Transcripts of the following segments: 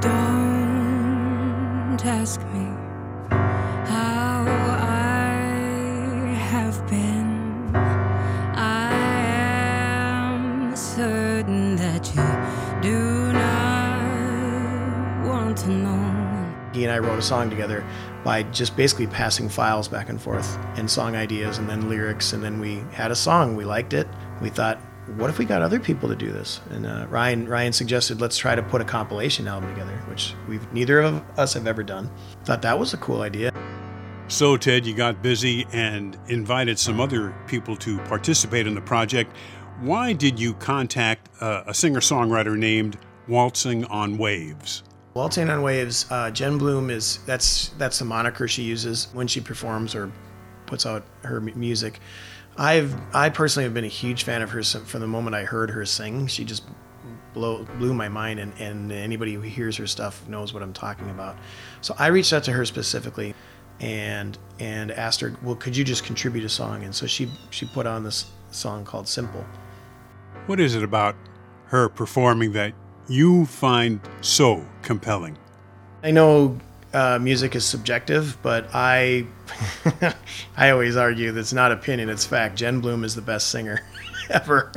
Don't ask me how I have been. I am certain that you do not want to know. He and I wrote a song together by just basically passing files back and forth and song ideas and then lyrics. And then we had a song. We liked it. We thought, what if we got other people to do this? And uh, Ryan Ryan suggested let's try to put a compilation album together, which we've neither of us have ever done. Thought that was a cool idea. So, Ted, you got busy and invited some other people to participate in the project. Why did you contact uh, a singer songwriter named Waltzing on Waves? Waltzing on Waves, uh, Jen Bloom is that's that's the moniker she uses when she performs or puts out her m- music. I've I personally have been a huge fan of her from the moment I heard her sing. She just blow, blew my mind, and, and anybody who hears her stuff knows what I'm talking about. So I reached out to her specifically, and and asked her, well, could you just contribute a song? And so she she put on this song called Simple. What is it about her performing that you find so compelling? I know uh, music is subjective, but I I always argue that's not opinion, it's fact. Jen Bloom is the best singer ever.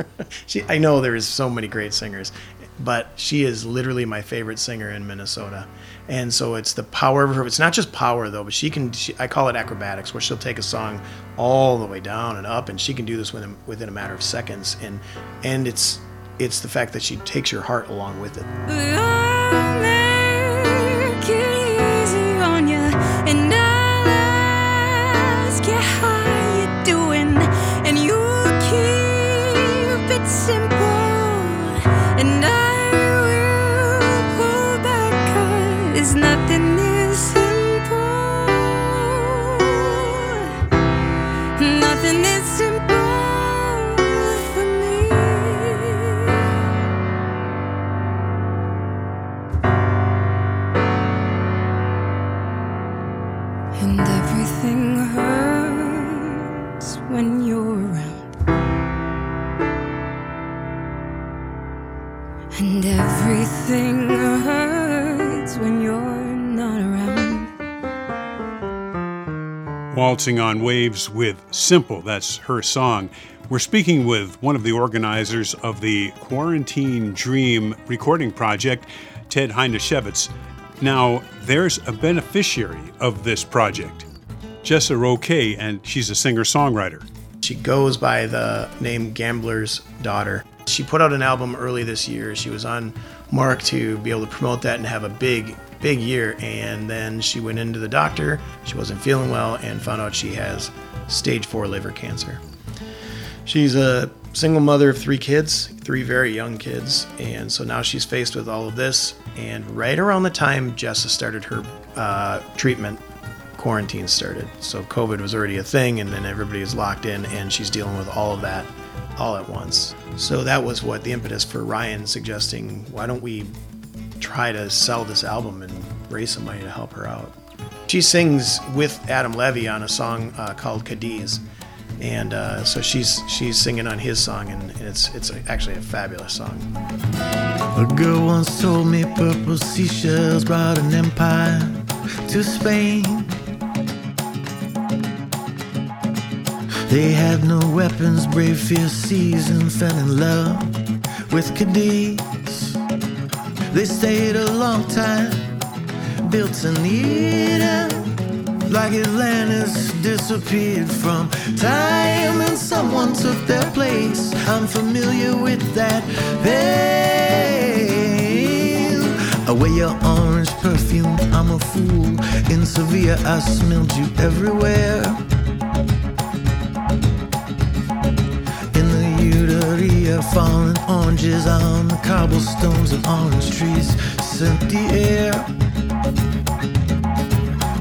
she, I know there is so many great singers, but she is literally my favorite singer in Minnesota. And so it's the power of her. It's not just power though, but she can. She, I call it acrobatics, where she'll take a song all the way down and up, and she can do this within within a matter of seconds. And and it's it's the fact that she takes your heart along with it. And everything hurts when you're not around. Waltzing on Waves with Simple, that's her song. We're speaking with one of the organizers of the Quarantine Dream recording project, Ted Heineshevitz. Now, there's a beneficiary of this project, Jessa Roque, and she's a singer songwriter. She goes by the name Gambler's Daughter. She put out an album early this year. She was on Mark to be able to promote that and have a big, big year. And then she went into the doctor. She wasn't feeling well and found out she has stage four liver cancer. She's a single mother of three kids, three very young kids. And so now she's faced with all of this. And right around the time Jessa started her uh, treatment, quarantine started. So COVID was already a thing, and then everybody is locked in, and she's dealing with all of that all at once. So that was what the impetus for Ryan suggesting, why don't we try to sell this album and raise some money to help her out? She sings with Adam Levy on a song uh, called Cadiz. And uh, so she's she's singing on his song, and, and it's it's actually a fabulous song. A girl once told me purple seashells brought an empire to Spain. They had no weapons, brave fierce seas, and fell in love with Cadiz. They stayed a long time, built an Eden, like Atlantis disappeared from time, and someone took their place. I'm familiar with that pain. wear your orange perfume, I'm a fool. In Sevilla, I smelled you everywhere. Uteria, falling oranges on the cobblestones and orange trees scent the air.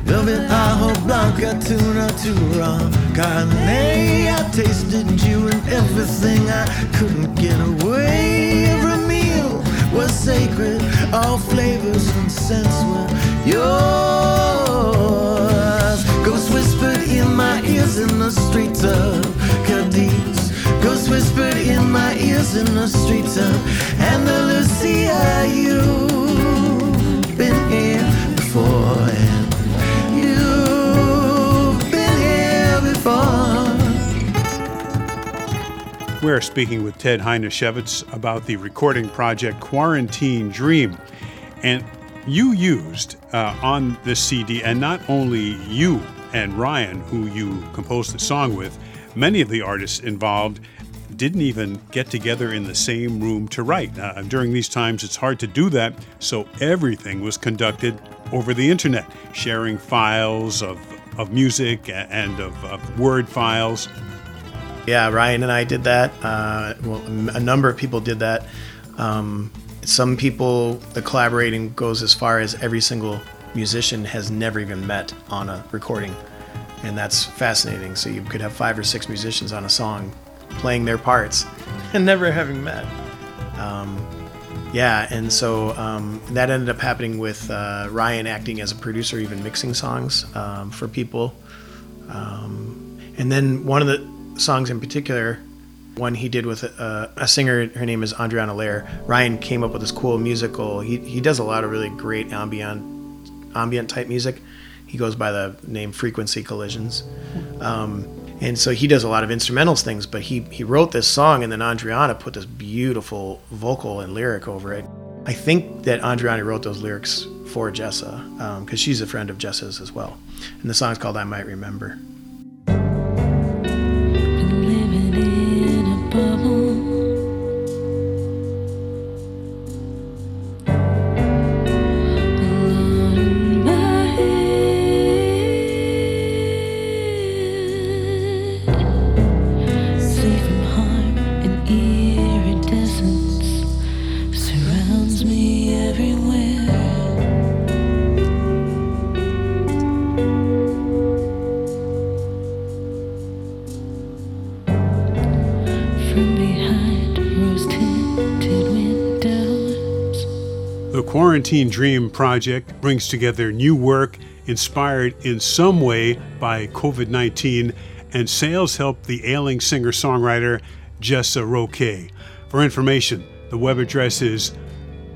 Velvet ajo blanca, tuna, turon, carne. I tasted you and everything I couldn't get away. Every meal was sacred, all flavors and scents were yours. Ghosts whispered in my ears in the streets of tears in the streets of You've been here before, and you've been here before. We're speaking with Ted Heineshevitz about the recording project Quarantine Dream. And you used uh, on the CD, and not only you and Ryan, who you composed the song with, many of the artists involved didn't even get together in the same room to write. Uh, during these times, it's hard to do that, so everything was conducted over the internet, sharing files of, of music and of, of word files. Yeah, Ryan and I did that. Uh, well, a number of people did that. Um, some people, the collaborating goes as far as every single musician has never even met on a recording. And that's fascinating. So you could have five or six musicians on a song playing their parts and never having met. Um, yeah, and so um, that ended up happening with uh, Ryan acting as a producer, even mixing songs um, for people. Um, and then one of the songs in particular, one he did with a, a singer, her name is Andriana Lair. Ryan came up with this cool musical. He, he does a lot of really great ambient, ambient type music. He goes by the name Frequency Collisions. Um, and so he does a lot of instrumentals things, but he, he wrote this song and then Andriana put this beautiful vocal and lyric over it. I think that Andriana wrote those lyrics for Jessa because um, she's a friend of Jessa's as well. And the song's called I Might Remember. Quarantine Dream project brings together new work inspired in some way by COVID 19, and sales help the ailing singer songwriter Jessa Roque. For information, the web address is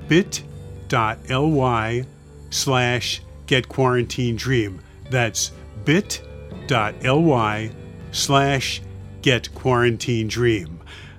bit.ly slash get quarantine dream. That's bit.ly slash get quarantine dream.